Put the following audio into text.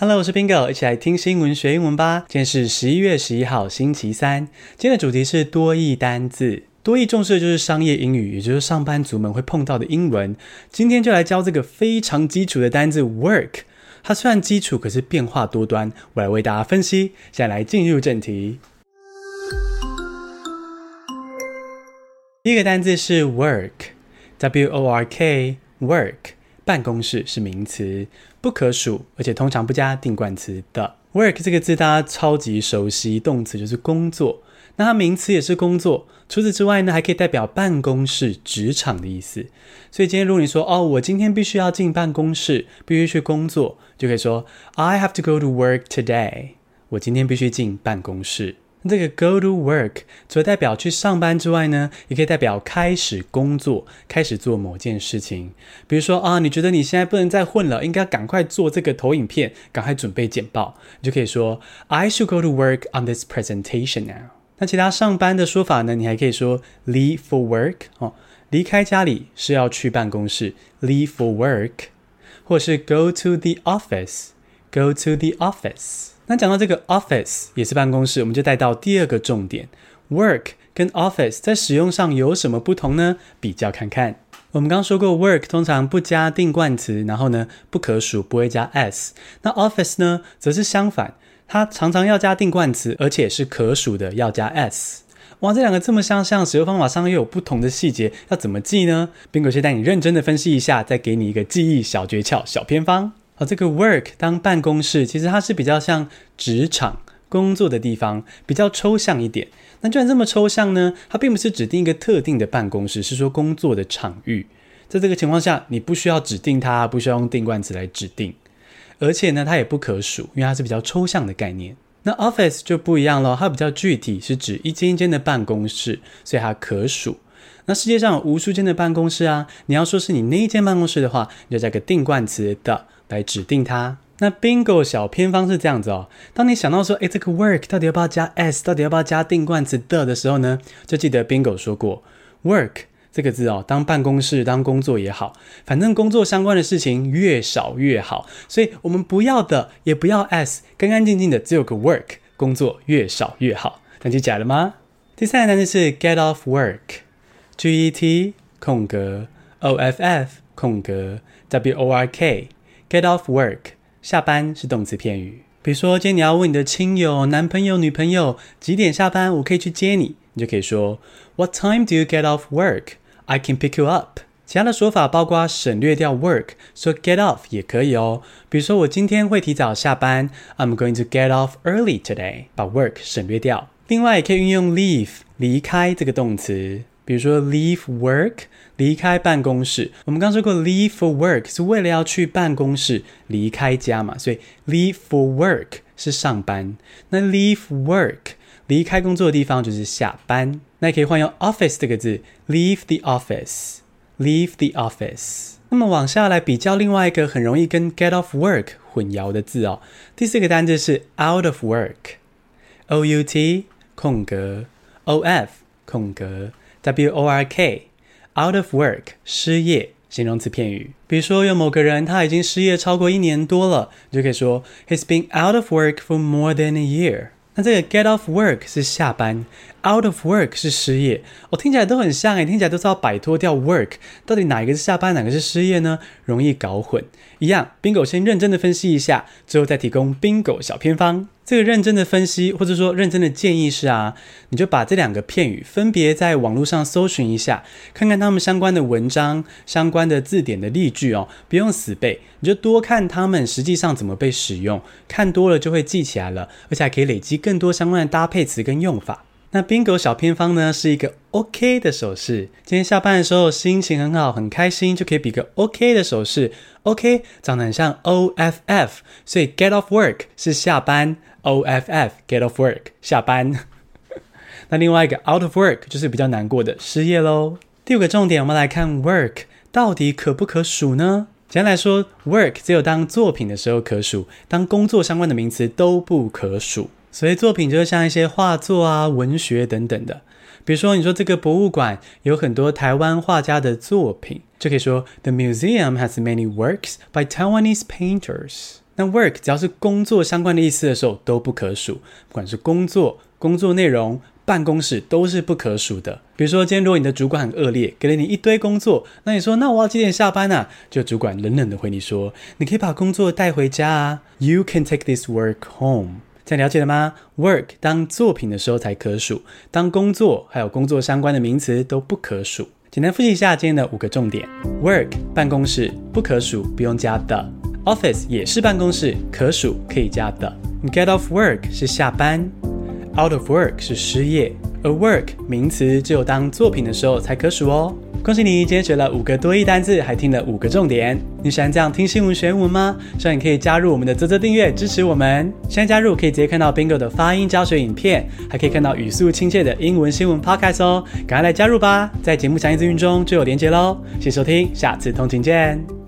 Hello，我是 Bingo，一起来听新闻学英文吧。今天是十一月十一号，星期三。今天的主题是多义单字。多义重视的就是商业英语，也就是上班族们会碰到的英文。今天就来教这个非常基础的单字 work。它虽然基础，可是变化多端。我来为大家分析。现在来进入正题。第一个单字是 work，W O R K，work。办公室是名词，不可数，而且通常不加定冠词的。work 这个字大家超级熟悉，动词就是工作，那它名词也是工作。除此之外呢，还可以代表办公室、职场的意思。所以今天如果你说哦，我今天必须要进办公室，必须去工作，就可以说 I have to go to work today。我今天必须进办公室。这个 go to work 除了代表去上班之外呢，也可以代表开始工作，开始做某件事情。比如说啊，你觉得你现在不能再混了，应该赶快做这个投影片，赶快准备简报，你就可以说 I should go to work on this presentation now。那其他上班的说法呢，你还可以说 leave for work 哦，离开家里是要去办公室，leave for work，或是 go to the Go to the office。那讲到这个 office 也是办公室，我们就带到第二个重点，work 跟 office 在使用上有什么不同呢？比较看看。我们刚刚说过，work 通常不加定冠词，然后呢不可数，不会加 s。那 office 呢，则是相反，它常常要加定冠词，而且是可数的，要加 s。哇，这两个这么相像，使用方法上又有不同的细节，要怎么记呢？Bingo 先带你认真的分析一下，再给你一个记忆小诀窍、小偏方。好，这个 work 当办公室，其实它是比较像职场工作的地方，比较抽象一点。那既然这么抽象呢，它并不是指定一个特定的办公室，是说工作的场域。在这个情况下，你不需要指定它，不需要用定冠词来指定，而且呢，它也不可数，因为它是比较抽象的概念。那 office 就不一样了，它比较具体，是指一间一间的办公室，所以它可数。那世界上有无数间的办公室啊，你要说是你那一间办公室的话，你就加个定冠词的。来指定它。那 Bingo 小偏方是这样子哦。当你想到说，诶，这个 work 到底要不要加 s，到底要不要加定冠词的的时候呢，就记得 Bingo 说过，work 这个字哦，当办公室当工作也好，反正工作相关的事情越少越好。所以我们不要的也不要 s，干干净净的只有个 work，工作越少越好。那记起来了吗？第三个单词是 get off work，G E T 空格 O F F 空格 W O R K。Get off work，下班是动词片语。比如说，今天你要问你的亲友、男朋友、女朋友几点下班，我可以去接你，你就可以说 What time do you get off work? I can pick you up。其他的说法包括省略掉 work，说 get off 也可以哦。比如说，我今天会提早下班，I'm going to get off early today，把 work 省略掉。另外，也可以运用 leave 离开这个动词。比如说，leave work，离开办公室。我们刚说过，leave for work 是为了要去办公室，离开家嘛，所以 leave for work 是上班。那 leave work，离开工作的地方就是下班。那也可以换用 office 这个字，leave the office，leave the office。那么往下来比较另外一个很容易跟 get off work 混淆的字哦。第四个单字是 out of work，O U T 空格 O F 空格。W O R K，out of work，失业，形容词片语。比如说有某个人他已经失业超过一年多了，你就可以说 He's been out of work for more than a year。那这个 get off work 是下班，out of work 是失业，我、哦、听起来都很像诶，听起来都是要摆脱掉 work，到底哪一个是下班，哪个是失业呢？容易搞混。一样，Bingo 先认真的分析一下，最后再提供 Bingo 小偏方。这个认真的分析或者说认真的建议是啊，你就把这两个片语分别在网络上搜寻一下，看看他们相关的文章、相关的字典的例句哦，不用死背，你就多看他们实际上怎么被使用，看多了就会记起来了，而且还可以累积更多相关的搭配词跟用法。那冰狗小偏方呢，是一个 OK 的手势。今天下班的时候心情很好，很开心，就可以比个 OK 的手势。OK 长得很像 OFF，所以 Get off work 是下班。OFF Get off work 下班。那另外一个 Out of work 就是比较难过的失业喽。第五个重点，我们来看 work 到底可不可数呢？简单来说，work 只有当作品的时候可数，当工作相关的名词都不可数。所以作品就像一些画作啊、文学等等的。比如说，你说这个博物馆有很多台湾画家的作品，就可以说 The museum has many works by Taiwanese painters。那 work 只要是工作相关的意思的时候都不可数，不管是工作、工作内容、办公室都是不可数的。比如说，今天如果你的主管很恶劣，给了你一堆工作，那你说那我要几点下班啊？就主管冷冷的回你说，你可以把工作带回家啊。You can take this work home。这样了解了吗？work 当作品的时候才可数，当工作还有工作相关的名词都不可数。简单复习一下今天的五个重点：work 办公室不可数，不用加的。Office 也是办公室，可数可以加的。Get off work 是下班，out of work 是失业。而 work 名词只有当作品的时候才可数哦。恭喜你，今天学了五个多义单字，还听了五个重点。你喜欢这样听新闻学英文吗？希望你可以加入我们的啧啧订阅，支持我们。现在加入可以直接看到 Bingo 的发音教学影片，还可以看到语速亲切的英文新闻 Podcast 哦。赶快来加入吧，在节目详细资讯中就有连结喽。谢谢收听，下次通勤见。